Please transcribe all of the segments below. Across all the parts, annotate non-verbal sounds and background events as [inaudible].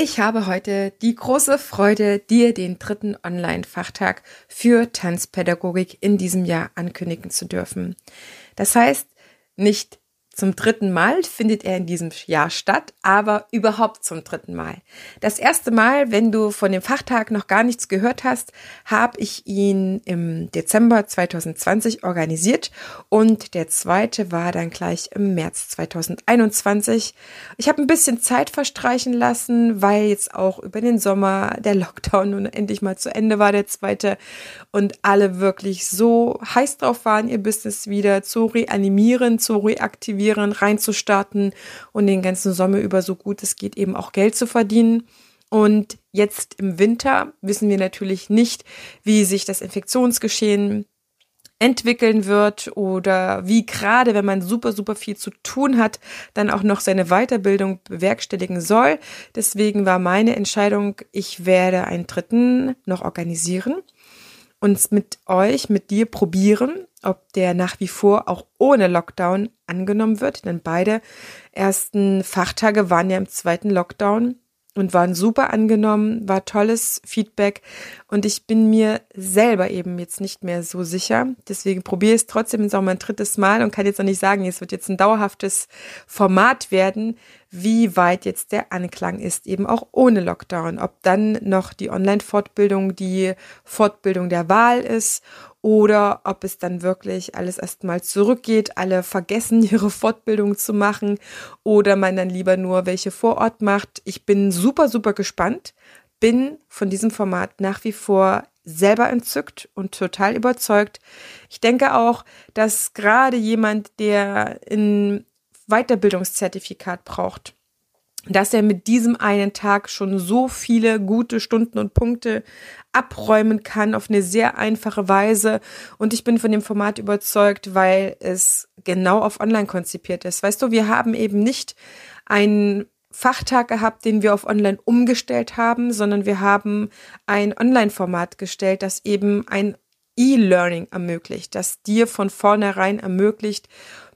Ich habe heute die große Freude, dir den dritten Online-Fachtag für Tanzpädagogik in diesem Jahr ankündigen zu dürfen. Das heißt, nicht zum dritten Mal findet er in diesem Jahr statt, aber überhaupt zum dritten Mal. Das erste Mal, wenn du von dem Fachtag noch gar nichts gehört hast, habe ich ihn im Dezember 2020 organisiert und der zweite war dann gleich im März 2021. Ich habe ein bisschen Zeit verstreichen lassen, weil jetzt auch über den Sommer der Lockdown nun endlich mal zu Ende war, der zweite, und alle wirklich so heiß drauf waren, ihr Business wieder zu reanimieren, zu reaktivieren auszuprobieren, reinzustarten und den ganzen Sommer über so gut es geht eben auch Geld zu verdienen. Und jetzt im Winter wissen wir natürlich nicht, wie sich das Infektionsgeschehen entwickeln wird oder wie gerade, wenn man super, super viel zu tun hat, dann auch noch seine Weiterbildung bewerkstelligen soll. Deswegen war meine Entscheidung, ich werde einen dritten noch organisieren uns mit euch, mit dir probieren, ob der nach wie vor auch ohne Lockdown angenommen wird. Denn beide ersten Fachtage waren ja im zweiten Lockdown und waren super angenommen, war tolles Feedback und ich bin mir selber eben jetzt nicht mehr so sicher. Deswegen probiere ich es trotzdem jetzt auch mein drittes Mal und kann jetzt noch nicht sagen, es wird jetzt ein dauerhaftes Format werden, wie weit jetzt der Anklang ist, eben auch ohne Lockdown. Ob dann noch die Online-Fortbildung die Fortbildung der Wahl ist oder ob es dann wirklich alles erstmal zurückgeht, alle vergessen [laughs] ihre Fortbildung zu machen oder man dann lieber nur welche vor Ort macht. Ich bin super, super gespannt, bin von diesem Format nach wie vor selber entzückt und total überzeugt. Ich denke auch, dass gerade jemand, der ein Weiterbildungszertifikat braucht, dass er mit diesem einen Tag schon so viele gute Stunden und Punkte abräumen kann auf eine sehr einfache Weise. Und ich bin von dem Format überzeugt, weil es genau auf Online konzipiert ist. Weißt du, wir haben eben nicht einen Fachtag gehabt, den wir auf Online umgestellt haben, sondern wir haben ein Online-Format gestellt, das eben ein E-Learning ermöglicht, das dir von vornherein ermöglicht,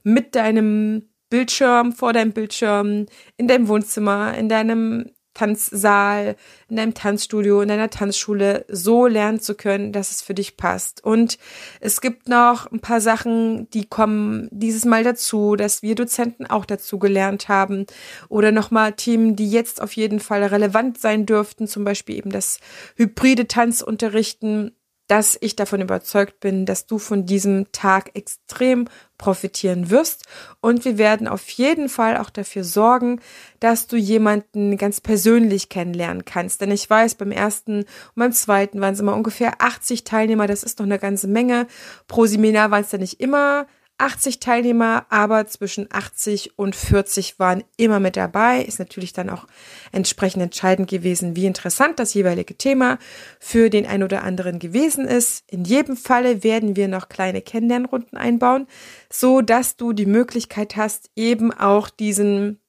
mit deinem Bildschirm, vor deinem Bildschirm, in deinem Wohnzimmer, in deinem Tanzsaal, in deinem Tanzstudio, in deiner Tanzschule so lernen zu können, dass es für dich passt. Und es gibt noch ein paar Sachen, die kommen dieses Mal dazu, dass wir Dozenten auch dazu gelernt haben oder nochmal Themen, die jetzt auf jeden Fall relevant sein dürften, zum Beispiel eben das hybride Tanzunterrichten dass ich davon überzeugt bin, dass du von diesem Tag extrem profitieren wirst. Und wir werden auf jeden Fall auch dafür sorgen, dass du jemanden ganz persönlich kennenlernen kannst. Denn ich weiß, beim ersten und beim zweiten waren es immer ungefähr 80 Teilnehmer. Das ist noch eine ganze Menge. Pro Seminar waren es dann nicht immer 80 Teilnehmer, aber zwischen 80 und 40 waren immer mit dabei. Ist natürlich dann auch entsprechend entscheidend gewesen, wie interessant das jeweilige Thema für den ein oder anderen gewesen ist. In jedem Falle werden wir noch kleine Kennenlernrunden einbauen, so dass du die Möglichkeit hast, eben auch diesen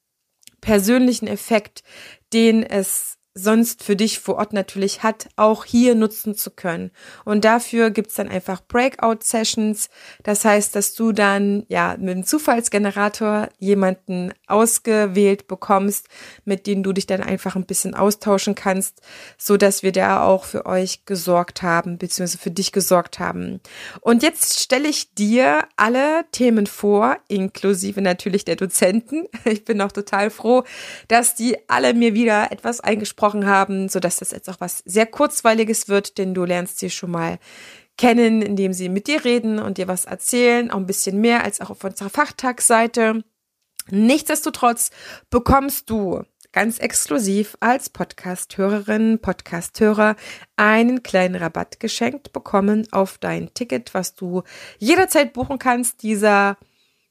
persönlichen Effekt, den es sonst für dich vor Ort natürlich hat, auch hier nutzen zu können. Und dafür gibt's dann einfach Breakout-Sessions. Das heißt, dass du dann ja mit dem Zufallsgenerator jemanden ausgewählt bekommst, mit dem du dich dann einfach ein bisschen austauschen kannst, so dass wir da auch für euch gesorgt haben, beziehungsweise für dich gesorgt haben. Und jetzt stelle ich dir alle Themen vor, inklusive natürlich der Dozenten. [laughs] Ich bin auch total froh, dass die alle mir wieder etwas eingesprochen gesprochen haben, sodass das jetzt auch was sehr Kurzweiliges wird, denn du lernst sie schon mal kennen, indem sie mit dir reden und dir was erzählen, auch ein bisschen mehr als auch auf unserer Fachtagsseite. Nichtsdestotrotz bekommst du ganz exklusiv als Podcast-Hörerin, Podcast-Hörer einen kleinen Rabatt geschenkt bekommen auf dein Ticket, was du jederzeit buchen kannst. Dieser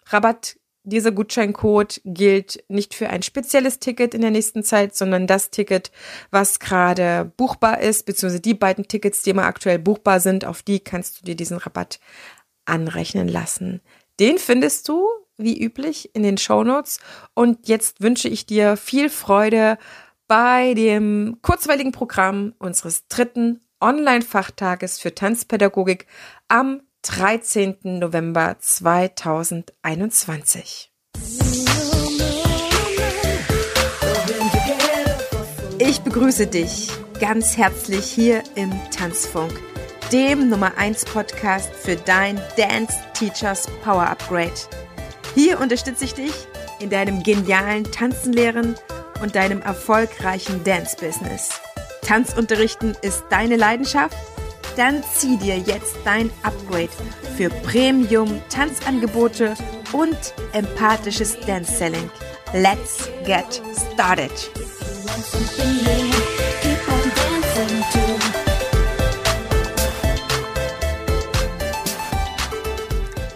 Rabatt dieser Gutscheincode gilt nicht für ein spezielles Ticket in der nächsten Zeit, sondern das Ticket, was gerade buchbar ist, beziehungsweise die beiden Tickets, die immer aktuell buchbar sind, auf die kannst du dir diesen Rabatt anrechnen lassen. Den findest du, wie üblich, in den Show Notes. Und jetzt wünsche ich dir viel Freude bei dem kurzweiligen Programm unseres dritten Online-Fachtages für Tanzpädagogik am 13. November 2021. Ich begrüße dich ganz herzlich hier im Tanzfunk, dem Nummer 1 Podcast für dein Dance Teachers Power Upgrade. Hier unterstütze ich dich in deinem genialen Tanzenlehren und deinem erfolgreichen Dance Business. Tanzunterrichten ist deine Leidenschaft? Dann zieh dir jetzt dein Upgrade für Premium Tanzangebote und empathisches Dance Selling. Let's get started.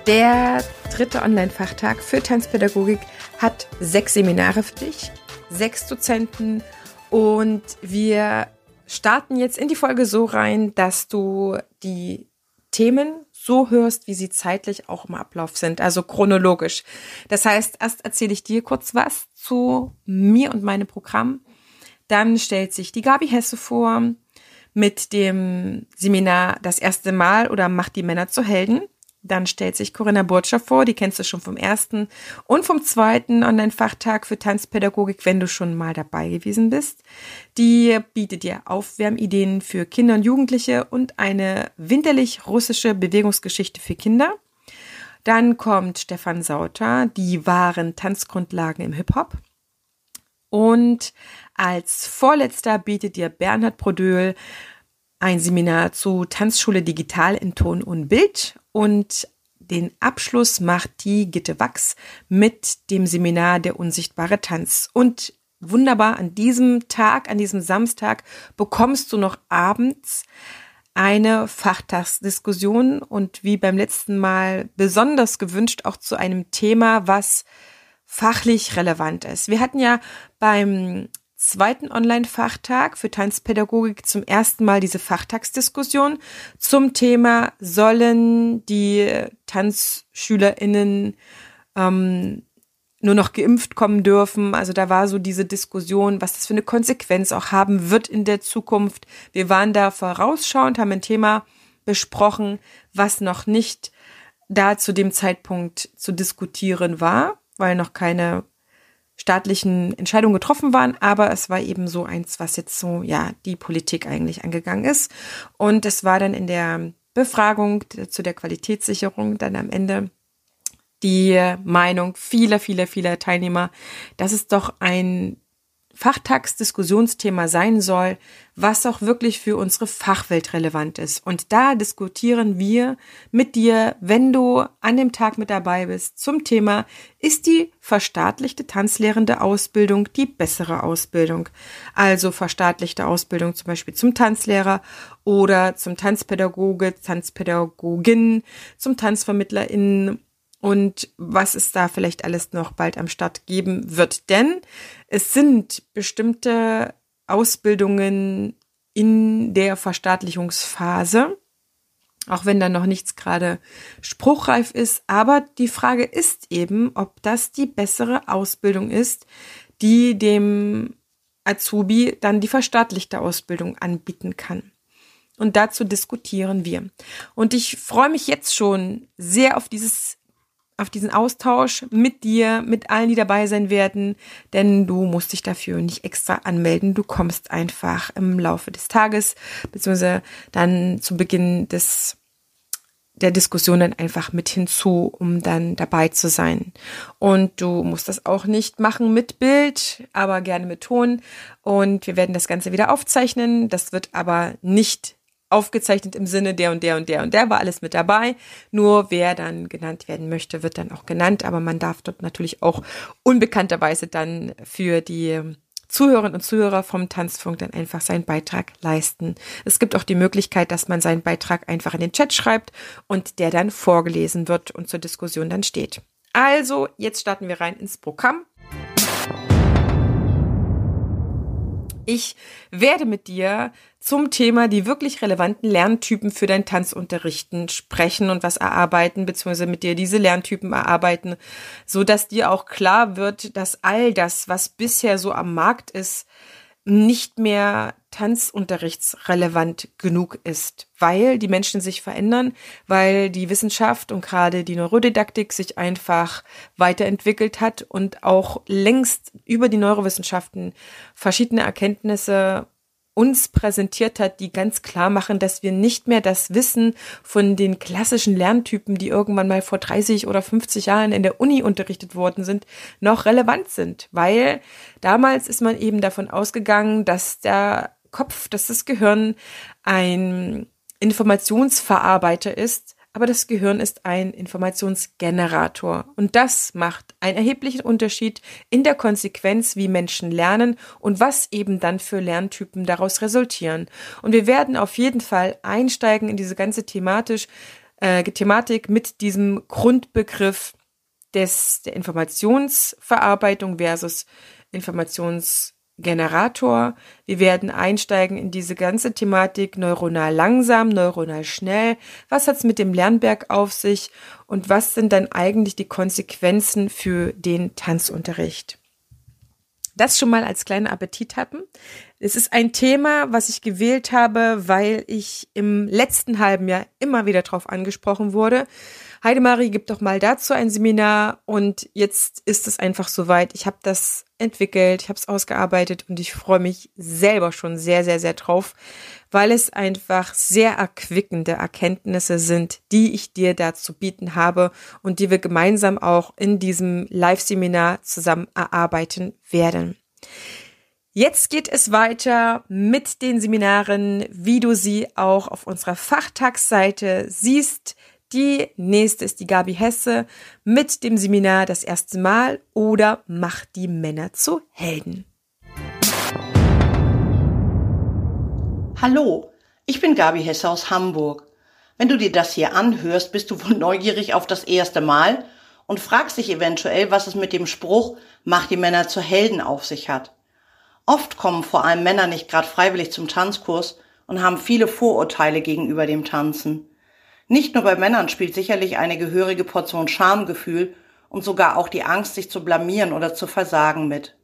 Der dritte Online-Fachtag für Tanzpädagogik hat sechs Seminare für dich, sechs Dozenten und wir starten jetzt in die Folge so rein, dass du die Themen so hörst, wie sie zeitlich auch im Ablauf sind, also chronologisch. Das heißt, erst erzähle ich dir kurz was zu mir und meinem Programm. Dann stellt sich die Gabi Hesse vor mit dem Seminar Das erste Mal oder Macht die Männer zu Helden. Dann stellt sich Corinna Burtscher vor, die kennst du schon vom ersten und vom zweiten Online-Fachtag für Tanzpädagogik, wenn du schon mal dabei gewesen bist. Die bietet dir Aufwärmideen für Kinder und Jugendliche und eine winterlich russische Bewegungsgeschichte für Kinder. Dann kommt Stefan Sauter, die wahren Tanzgrundlagen im Hip-Hop. Und als vorletzter bietet dir Bernhard Prodöhl ein Seminar zu Tanzschule Digital in Ton und Bild und den Abschluss macht die Gitte Wachs mit dem Seminar Der unsichtbare Tanz. Und wunderbar, an diesem Tag, an diesem Samstag bekommst du noch abends eine Fachtagsdiskussion und wie beim letzten Mal besonders gewünscht auch zu einem Thema, was fachlich relevant ist. Wir hatten ja beim zweiten Online-Fachtag für Tanzpädagogik zum ersten Mal diese Fachtagsdiskussion zum Thema, sollen die TanzschülerInnen ähm, nur noch geimpft kommen dürfen. Also da war so diese Diskussion, was das für eine Konsequenz auch haben wird in der Zukunft. Wir waren da vorausschauend, haben ein Thema besprochen, was noch nicht da zu dem Zeitpunkt zu diskutieren war, weil noch keine staatlichen Entscheidungen getroffen waren, aber es war eben so eins, was jetzt so, ja, die Politik eigentlich angegangen ist. Und es war dann in der Befragung zu der Qualitätssicherung dann am Ende die Meinung vieler, vieler, vieler Teilnehmer, dass es doch ein Fachtagsdiskussionsthema sein soll, was auch wirklich für unsere Fachwelt relevant ist. Und da diskutieren wir mit dir, wenn du an dem Tag mit dabei bist, zum Thema, ist die verstaatlichte tanzlehrende Ausbildung die bessere Ausbildung? Also verstaatlichte Ausbildung zum Beispiel zum Tanzlehrer oder zum Tanzpädagoge, Tanzpädagogin, zum TanzvermittlerInnen und was es da vielleicht alles noch bald am Start geben wird. Denn es sind bestimmte Ausbildungen in der Verstaatlichungsphase, auch wenn da noch nichts gerade spruchreif ist. Aber die Frage ist eben, ob das die bessere Ausbildung ist, die dem Azubi dann die verstaatlichte Ausbildung anbieten kann. Und dazu diskutieren wir. Und ich freue mich jetzt schon sehr auf dieses auf diesen Austausch mit dir, mit allen, die dabei sein werden, denn du musst dich dafür nicht extra anmelden. Du kommst einfach im Laufe des Tages, beziehungsweise dann zu Beginn des der Diskussion dann einfach mit hinzu, um dann dabei zu sein. Und du musst das auch nicht machen mit Bild, aber gerne mit Ton. Und wir werden das Ganze wieder aufzeichnen. Das wird aber nicht aufgezeichnet im Sinne der und der und der und der war alles mit dabei. Nur wer dann genannt werden möchte, wird dann auch genannt. Aber man darf dort natürlich auch unbekannterweise dann für die Zuhörerinnen und Zuhörer vom Tanzfunk dann einfach seinen Beitrag leisten. Es gibt auch die Möglichkeit, dass man seinen Beitrag einfach in den Chat schreibt und der dann vorgelesen wird und zur Diskussion dann steht. Also, jetzt starten wir rein ins Programm. Ich werde mit dir zum Thema die wirklich relevanten Lerntypen für dein Tanzunterrichten sprechen und was erarbeiten, beziehungsweise mit dir diese Lerntypen erarbeiten, so dass dir auch klar wird, dass all das, was bisher so am Markt ist, nicht mehr tanzunterrichtsrelevant genug ist, weil die Menschen sich verändern, weil die Wissenschaft und gerade die Neurodidaktik sich einfach weiterentwickelt hat und auch längst über die Neurowissenschaften verschiedene Erkenntnisse uns präsentiert hat, die ganz klar machen, dass wir nicht mehr das Wissen von den klassischen Lerntypen, die irgendwann mal vor 30 oder 50 Jahren in der Uni unterrichtet worden sind, noch relevant sind. Weil damals ist man eben davon ausgegangen, dass der Kopf, dass das Gehirn ein Informationsverarbeiter ist, aber das Gehirn ist ein Informationsgenerator. Und das macht einen erheblichen Unterschied in der Konsequenz, wie Menschen lernen und was eben dann für Lerntypen daraus resultieren. Und wir werden auf jeden Fall einsteigen in diese ganze thematisch, äh, Thematik mit diesem Grundbegriff des, der Informationsverarbeitung versus Informations Generator. Wir werden einsteigen in diese ganze Thematik neuronal langsam, neuronal schnell. Was hat's mit dem Lernberg auf sich und was sind dann eigentlich die Konsequenzen für den Tanzunterricht? Das schon mal als kleinen Appetit hatten. Es ist ein Thema, was ich gewählt habe, weil ich im letzten halben Jahr immer wieder darauf angesprochen wurde Heidemarie, gib doch mal dazu ein Seminar und jetzt ist es einfach soweit. Ich habe das entwickelt, ich habe es ausgearbeitet und ich freue mich selber schon sehr, sehr, sehr drauf, weil es einfach sehr erquickende Erkenntnisse sind, die ich dir dazu bieten habe und die wir gemeinsam auch in diesem Live-Seminar zusammen erarbeiten werden. Jetzt geht es weiter mit den Seminaren, wie du sie auch auf unserer Fachtagsseite siehst. Die nächste ist die Gabi Hesse mit dem Seminar Das erste Mal oder Macht die Männer zu Helden. Hallo, ich bin Gabi Hesse aus Hamburg. Wenn du dir das hier anhörst, bist du wohl neugierig auf das erste Mal und fragst dich eventuell, was es mit dem Spruch Macht die Männer zu Helden auf sich hat. Oft kommen vor allem Männer nicht gerade freiwillig zum Tanzkurs und haben viele Vorurteile gegenüber dem Tanzen. Nicht nur bei Männern spielt sicherlich eine gehörige Portion Schamgefühl und sogar auch die Angst, sich zu blamieren oder zu versagen mit.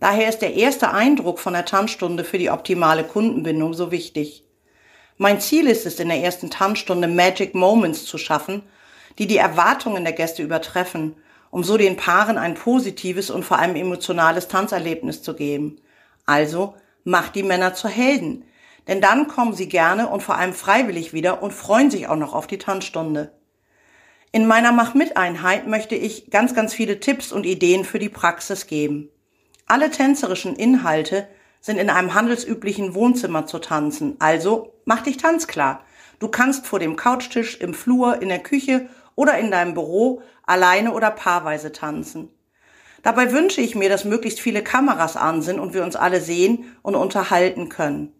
Daher ist der erste Eindruck von der Tanzstunde für die optimale Kundenbindung so wichtig. Mein Ziel ist es, in der ersten Tanzstunde Magic Moments zu schaffen, die die Erwartungen der Gäste übertreffen, um so den Paaren ein positives und vor allem emotionales Tanzerlebnis zu geben. Also macht die Männer zu Helden, denn dann kommen sie gerne und vor allem freiwillig wieder und freuen sich auch noch auf die Tanzstunde. In meiner Mach-Mit-Einheit möchte ich ganz, ganz viele Tipps und Ideen für die Praxis geben. Alle tänzerischen Inhalte sind in einem handelsüblichen Wohnzimmer zu tanzen, also mach dich tanzklar. Du kannst vor dem Couchtisch, im Flur, in der Küche oder in deinem Büro alleine oder paarweise tanzen. Dabei wünsche ich mir, dass möglichst viele Kameras an sind und wir uns alle sehen und unterhalten können.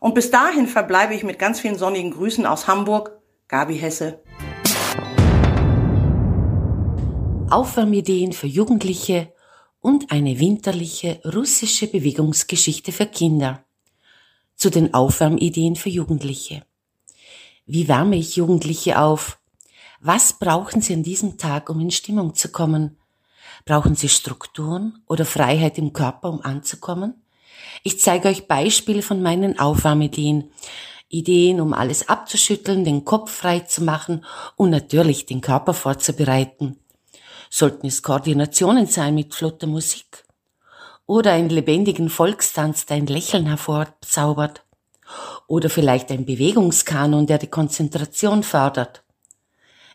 Und bis dahin verbleibe ich mit ganz vielen sonnigen Grüßen aus Hamburg, Gabi Hesse. Aufwärmideen für Jugendliche und eine winterliche russische Bewegungsgeschichte für Kinder. Zu den Aufwärmideen für Jugendliche. Wie wärme ich Jugendliche auf? Was brauchen sie an diesem Tag, um in Stimmung zu kommen? Brauchen sie Strukturen oder Freiheit im Körper, um anzukommen? Ich zeige euch Beispiele von meinen Aufwärmideen. Ideen, um alles abzuschütteln, den Kopf frei zu machen und natürlich den Körper vorzubereiten. Sollten es Koordinationen sein mit flotter Musik? Oder einen lebendigen Volkstanz, der ein Lächeln hervorzaubert? Oder vielleicht ein Bewegungskanon, der die Konzentration fördert?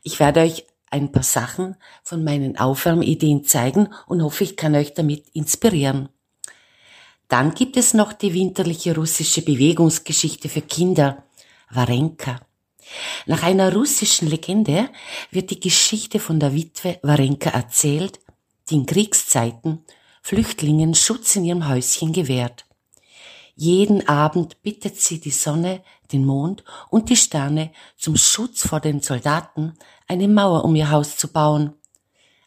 Ich werde euch ein paar Sachen von meinen Aufwärmideen zeigen und hoffe, ich kann euch damit inspirieren. Dann gibt es noch die winterliche russische Bewegungsgeschichte für Kinder, Warenka. Nach einer russischen Legende wird die Geschichte von der Witwe Warenka erzählt, die in Kriegszeiten Flüchtlingen Schutz in ihrem Häuschen gewährt. Jeden Abend bittet sie die Sonne, den Mond und die Sterne zum Schutz vor den Soldaten eine Mauer um ihr Haus zu bauen.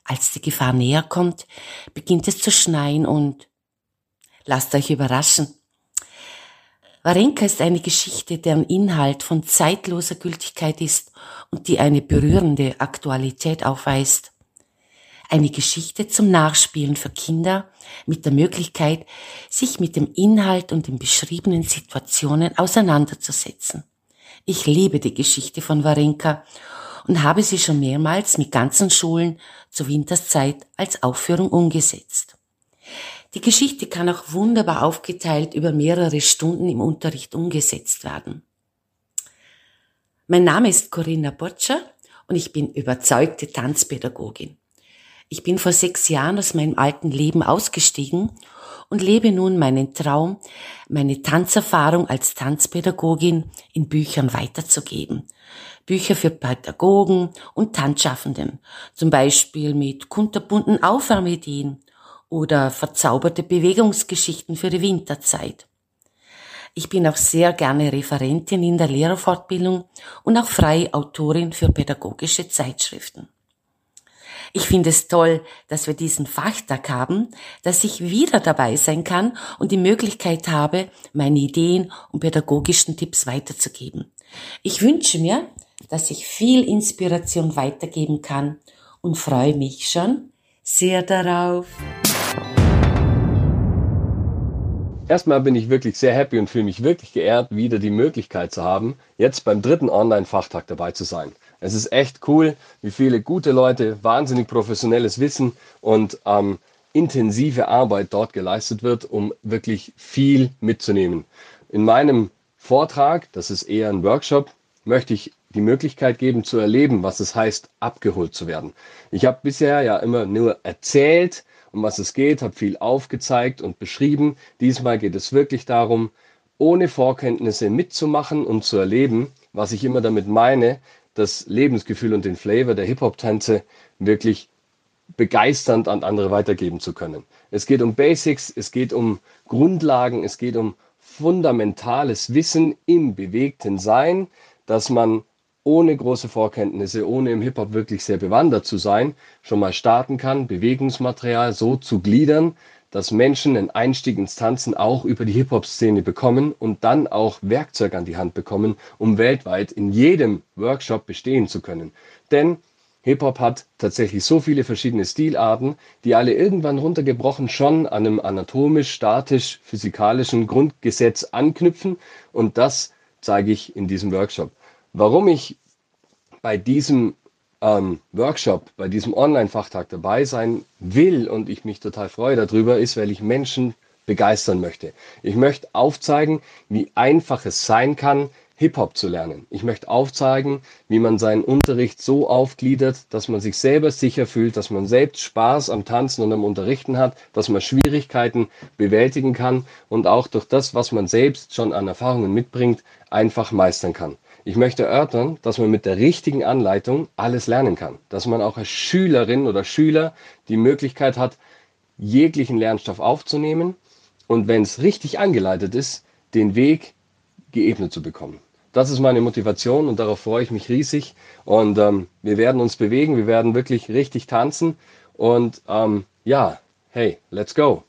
Als die Gefahr näher kommt, beginnt es zu schneien und Lasst euch überraschen. Warenka ist eine Geschichte, deren Inhalt von zeitloser Gültigkeit ist und die eine berührende Aktualität aufweist. eine Geschichte zum Nachspielen für Kinder mit der Möglichkeit, sich mit dem Inhalt und den beschriebenen Situationen auseinanderzusetzen. Ich liebe die Geschichte von Warenka und habe sie schon mehrmals mit ganzen Schulen zur Winterszeit als Aufführung umgesetzt. Die Geschichte kann auch wunderbar aufgeteilt über mehrere Stunden im Unterricht umgesetzt werden. Mein Name ist Corinna Boccia und ich bin überzeugte Tanzpädagogin. Ich bin vor sechs Jahren aus meinem alten Leben ausgestiegen und lebe nun meinen Traum, meine Tanzerfahrung als Tanzpädagogin in Büchern weiterzugeben. Bücher für Pädagogen und Tanzschaffenden, zum Beispiel mit kunterbunten Aufwärmideen oder verzauberte Bewegungsgeschichten für die Winterzeit. Ich bin auch sehr gerne Referentin in der Lehrerfortbildung und auch freie Autorin für pädagogische Zeitschriften. Ich finde es toll, dass wir diesen Fachtag haben, dass ich wieder dabei sein kann und die Möglichkeit habe, meine Ideen und pädagogischen Tipps weiterzugeben. Ich wünsche mir, dass ich viel Inspiration weitergeben kann und freue mich schon sehr darauf. Erstmal bin ich wirklich sehr happy und fühle mich wirklich geehrt, wieder die Möglichkeit zu haben, jetzt beim dritten Online-Fachtag dabei zu sein. Es ist echt cool, wie viele gute Leute, wahnsinnig professionelles Wissen und ähm, intensive Arbeit dort geleistet wird, um wirklich viel mitzunehmen. In meinem Vortrag, das ist eher ein Workshop, möchte ich die Möglichkeit geben zu erleben, was es heißt, abgeholt zu werden. Ich habe bisher ja immer nur erzählt, um was es geht, habe viel aufgezeigt und beschrieben. Diesmal geht es wirklich darum, ohne Vorkenntnisse mitzumachen und zu erleben, was ich immer damit meine, das Lebensgefühl und den Flavor der Hip-Hop-Tänze wirklich begeisternd an andere weitergeben zu können. Es geht um Basics, es geht um Grundlagen, es geht um fundamentales Wissen im bewegten Sein, dass man ohne große Vorkenntnisse, ohne im Hip-Hop wirklich sehr bewandert zu sein, schon mal starten kann, Bewegungsmaterial so zu gliedern, dass Menschen einen Einstieg ins Tanzen auch über die Hip-Hop-Szene bekommen und dann auch Werkzeug an die Hand bekommen, um weltweit in jedem Workshop bestehen zu können. Denn Hip-Hop hat tatsächlich so viele verschiedene Stilarten, die alle irgendwann runtergebrochen schon an einem anatomisch, statisch, physikalischen Grundgesetz anknüpfen und das zeige ich in diesem Workshop. Warum ich bei diesem ähm, Workshop, bei diesem Online-Fachtag dabei sein will und ich mich total freue darüber, ist, weil ich Menschen begeistern möchte. Ich möchte aufzeigen, wie einfach es sein kann, Hip-Hop zu lernen. Ich möchte aufzeigen, wie man seinen Unterricht so aufgliedert, dass man sich selber sicher fühlt, dass man selbst Spaß am Tanzen und am Unterrichten hat, dass man Schwierigkeiten bewältigen kann und auch durch das, was man selbst schon an Erfahrungen mitbringt, einfach meistern kann. Ich möchte erörtern, dass man mit der richtigen Anleitung alles lernen kann. Dass man auch als Schülerin oder Schüler die Möglichkeit hat, jeglichen Lernstoff aufzunehmen und wenn es richtig angeleitet ist, den Weg geebnet zu bekommen. Das ist meine Motivation und darauf freue ich mich riesig. Und ähm, wir werden uns bewegen, wir werden wirklich richtig tanzen. Und ähm, ja, hey, let's go.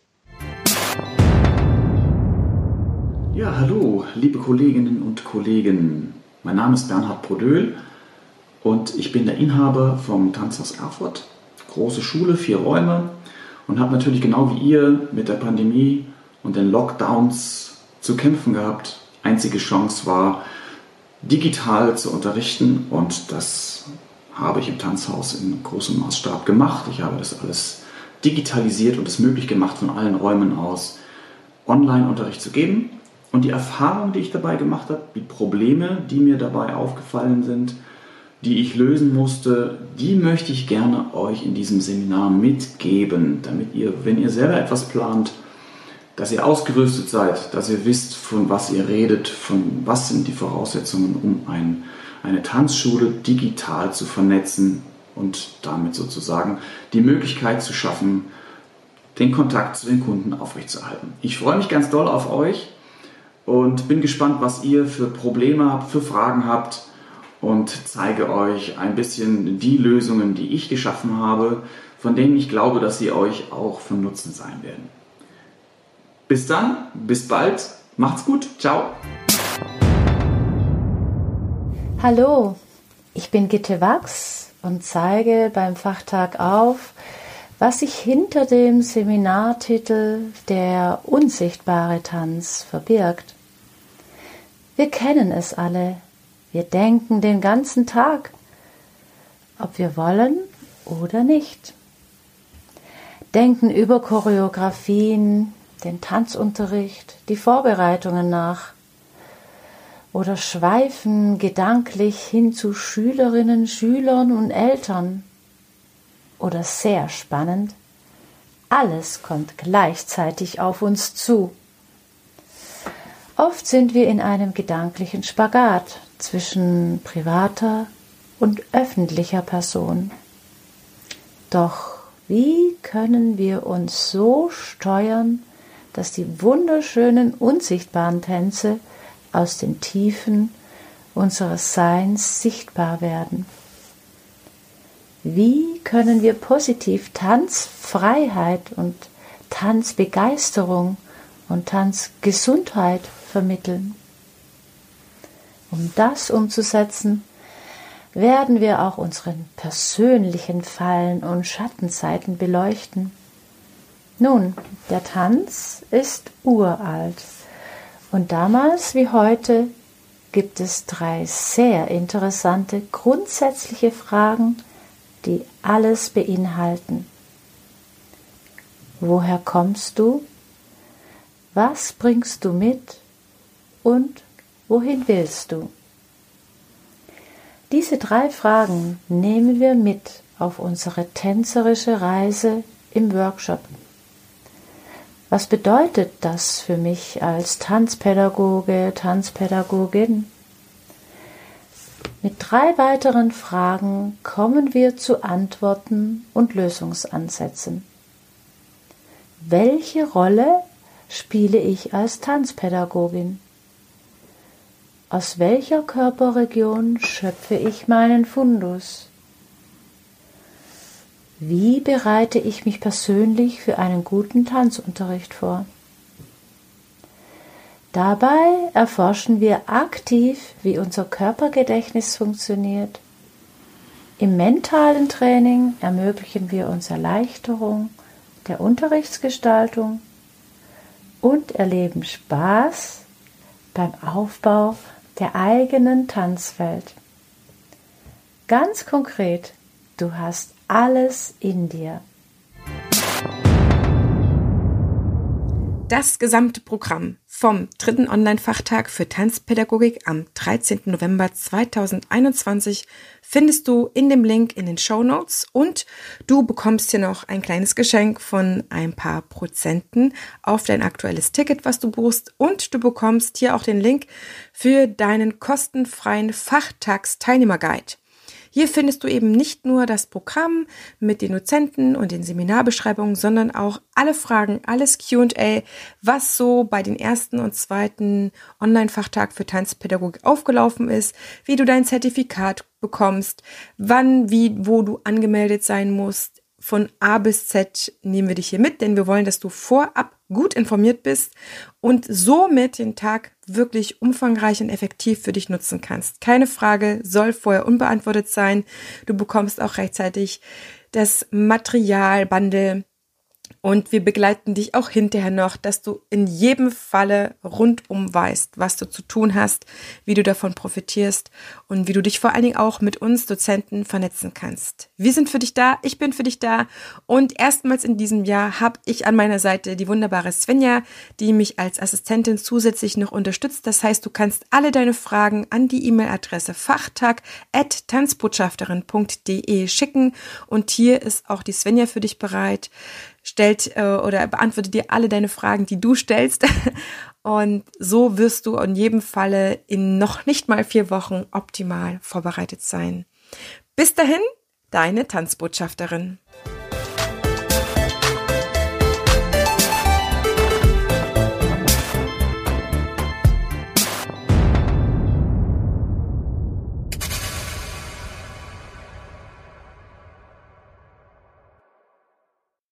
Ja, hallo, liebe Kolleginnen und Kollegen. Mein Name ist Bernhard Brodöhl und ich bin der Inhaber vom Tanzhaus Erfurt. Große Schule, vier Räume und habe natürlich genau wie ihr mit der Pandemie und den Lockdowns zu kämpfen gehabt. Einzige Chance war, digital zu unterrichten und das habe ich im Tanzhaus in großem Maßstab gemacht. Ich habe das alles digitalisiert und es möglich gemacht, von allen Räumen aus Online-Unterricht zu geben. Und die Erfahrung, die ich dabei gemacht habe, die Probleme, die mir dabei aufgefallen sind, die ich lösen musste, die möchte ich gerne euch in diesem Seminar mitgeben, damit ihr, wenn ihr selber etwas plant, dass ihr ausgerüstet seid, dass ihr wisst, von was ihr redet, von was sind die Voraussetzungen, um ein, eine Tanzschule digital zu vernetzen und damit sozusagen die Möglichkeit zu schaffen, den Kontakt zu den Kunden aufrechtzuerhalten. Ich freue mich ganz doll auf euch und bin gespannt, was ihr für Probleme habt, für Fragen habt und zeige euch ein bisschen die Lösungen, die ich geschaffen habe, von denen ich glaube, dass sie euch auch von Nutzen sein werden. Bis dann, bis bald, macht's gut, ciao. Hallo, ich bin Gitte Wachs und zeige beim Fachtag auf, was sich hinter dem Seminartitel Der unsichtbare Tanz verbirgt. Wir kennen es alle, wir denken den ganzen Tag, ob wir wollen oder nicht. Denken über Choreografien, den Tanzunterricht, die Vorbereitungen nach oder schweifen gedanklich hin zu Schülerinnen, Schülern und Eltern. Oder sehr spannend, alles kommt gleichzeitig auf uns zu. Oft sind wir in einem gedanklichen Spagat zwischen privater und öffentlicher Person. Doch wie können wir uns so steuern, dass die wunderschönen unsichtbaren Tänze aus den Tiefen unseres Seins sichtbar werden? Wie können wir positiv Tanzfreiheit und Tanzbegeisterung und Tanzgesundheit vermitteln? Um das umzusetzen, werden wir auch unseren persönlichen Fallen und Schattenseiten beleuchten. Nun, der Tanz ist uralt und damals wie heute gibt es drei sehr interessante grundsätzliche Fragen, die alles beinhalten. Woher kommst du? Was bringst du mit? Und wohin willst du? Diese drei Fragen nehmen wir mit auf unsere tänzerische Reise im Workshop. Was bedeutet das für mich als Tanzpädagoge, Tanzpädagogin? Mit drei weiteren Fragen kommen wir zu Antworten und Lösungsansätzen. Welche Rolle spiele ich als Tanzpädagogin? Aus welcher Körperregion schöpfe ich meinen Fundus? Wie bereite ich mich persönlich für einen guten Tanzunterricht vor? Dabei erforschen wir aktiv, wie unser Körpergedächtnis funktioniert. Im mentalen Training ermöglichen wir uns Erleichterung der Unterrichtsgestaltung und erleben Spaß beim Aufbau der eigenen Tanzwelt. Ganz konkret, du hast alles in dir. Das gesamte Programm vom dritten Online-Fachtag für Tanzpädagogik am 13. November 2021 findest du in dem Link in den Show Notes und du bekommst hier noch ein kleines Geschenk von ein paar Prozenten auf dein aktuelles Ticket, was du buchst und du bekommst hier auch den Link für deinen kostenfreien Fachtags-Teilnehmerguide. Hier findest du eben nicht nur das Programm mit den Dozenten und den Seminarbeschreibungen, sondern auch alle Fragen, alles QA, was so bei den ersten und zweiten Online-Fachtag für Tanzpädagogik aufgelaufen ist, wie du dein Zertifikat bekommst, wann, wie, wo du angemeldet sein musst, von A bis Z nehmen wir dich hier mit, denn wir wollen, dass du vorab gut informiert bist und somit den Tag wirklich umfangreich und effektiv für dich nutzen kannst. Keine Frage soll vorher unbeantwortet sein. Du bekommst auch rechtzeitig das Materialbundle und wir begleiten dich auch hinterher noch, dass du in jedem Falle rundum weißt, was du zu tun hast, wie du davon profitierst und wie du dich vor allen Dingen auch mit uns Dozenten vernetzen kannst. Wir sind für dich da, ich bin für dich da und erstmals in diesem Jahr habe ich an meiner Seite die wunderbare Svenja, die mich als Assistentin zusätzlich noch unterstützt. Das heißt, du kannst alle deine Fragen an die E-Mail-Adresse fachtag@tanzbotschafterin.de schicken und hier ist auch die Svenja für dich bereit stellt äh, oder beantwortet dir alle deine Fragen, die du stellst. [laughs] Und so wirst du in jedem Falle in noch nicht mal vier Wochen optimal vorbereitet sein. Bis dahin, deine Tanzbotschafterin.